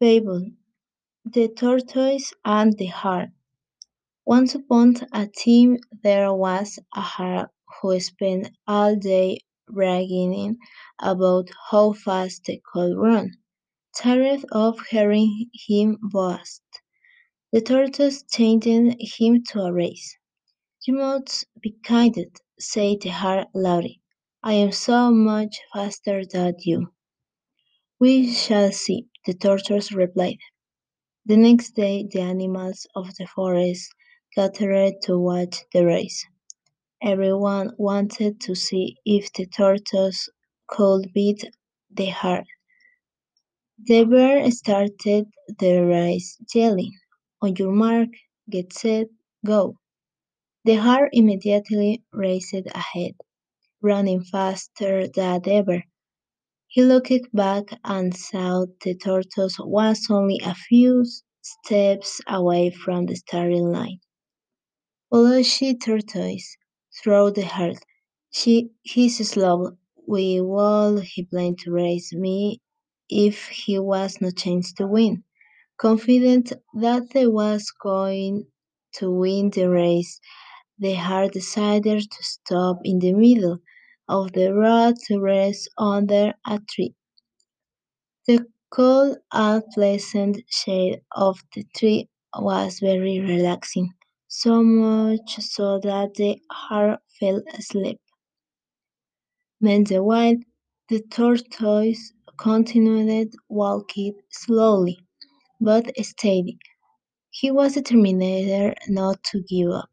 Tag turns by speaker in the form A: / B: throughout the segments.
A: Fable The Tortoise and the Hare Once upon a time there was a hare who spent all day bragging about how fast he could run. Tired of hearing him boast, the tortoise challenged him to a race. "You must be kidding," said the hare loudly. "I am so much faster than you." "We shall see," the tortoise replied. The next day the animals of the forest gathered to watch the race. Everyone wanted to see if the tortoise could beat the hare. The bear started the race yelling, On your mark, get set, go. The hare immediately raced ahead, running faster than ever. He looked back and saw the tortoise was only a few steps away from the starting line. Foolish tortoise, thought the hare. She, he's slow. we would he plan to race me if he was no chance to win? Confident that they was going to win the race, the hare decided to stop in the middle of the road to rest under a tree. The cool and pleasant shade of the tree was very relaxing, so much so that the hare fell asleep. Meanwhile, the tortoise continued walking slowly but steady. He was determined not to give up.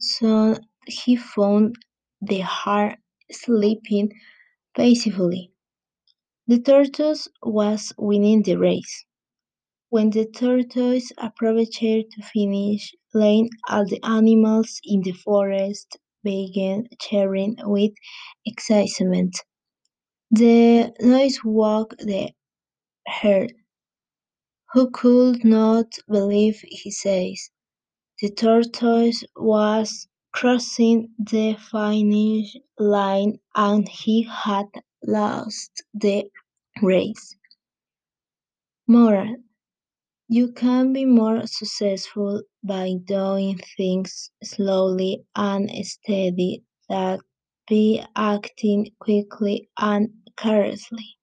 A: Soon he found the hare sleeping peacefully. The tortoise was winning the race. When the tortoise approached the finish line, all the animals in the forest began cheering with excitement. The noise woke the herd, who could not believe his eyes. The tortoise was crossing the finish line and he had lost the race. Moral: You can be more successful by doing things slowly and steady than by acting quickly and carelessly.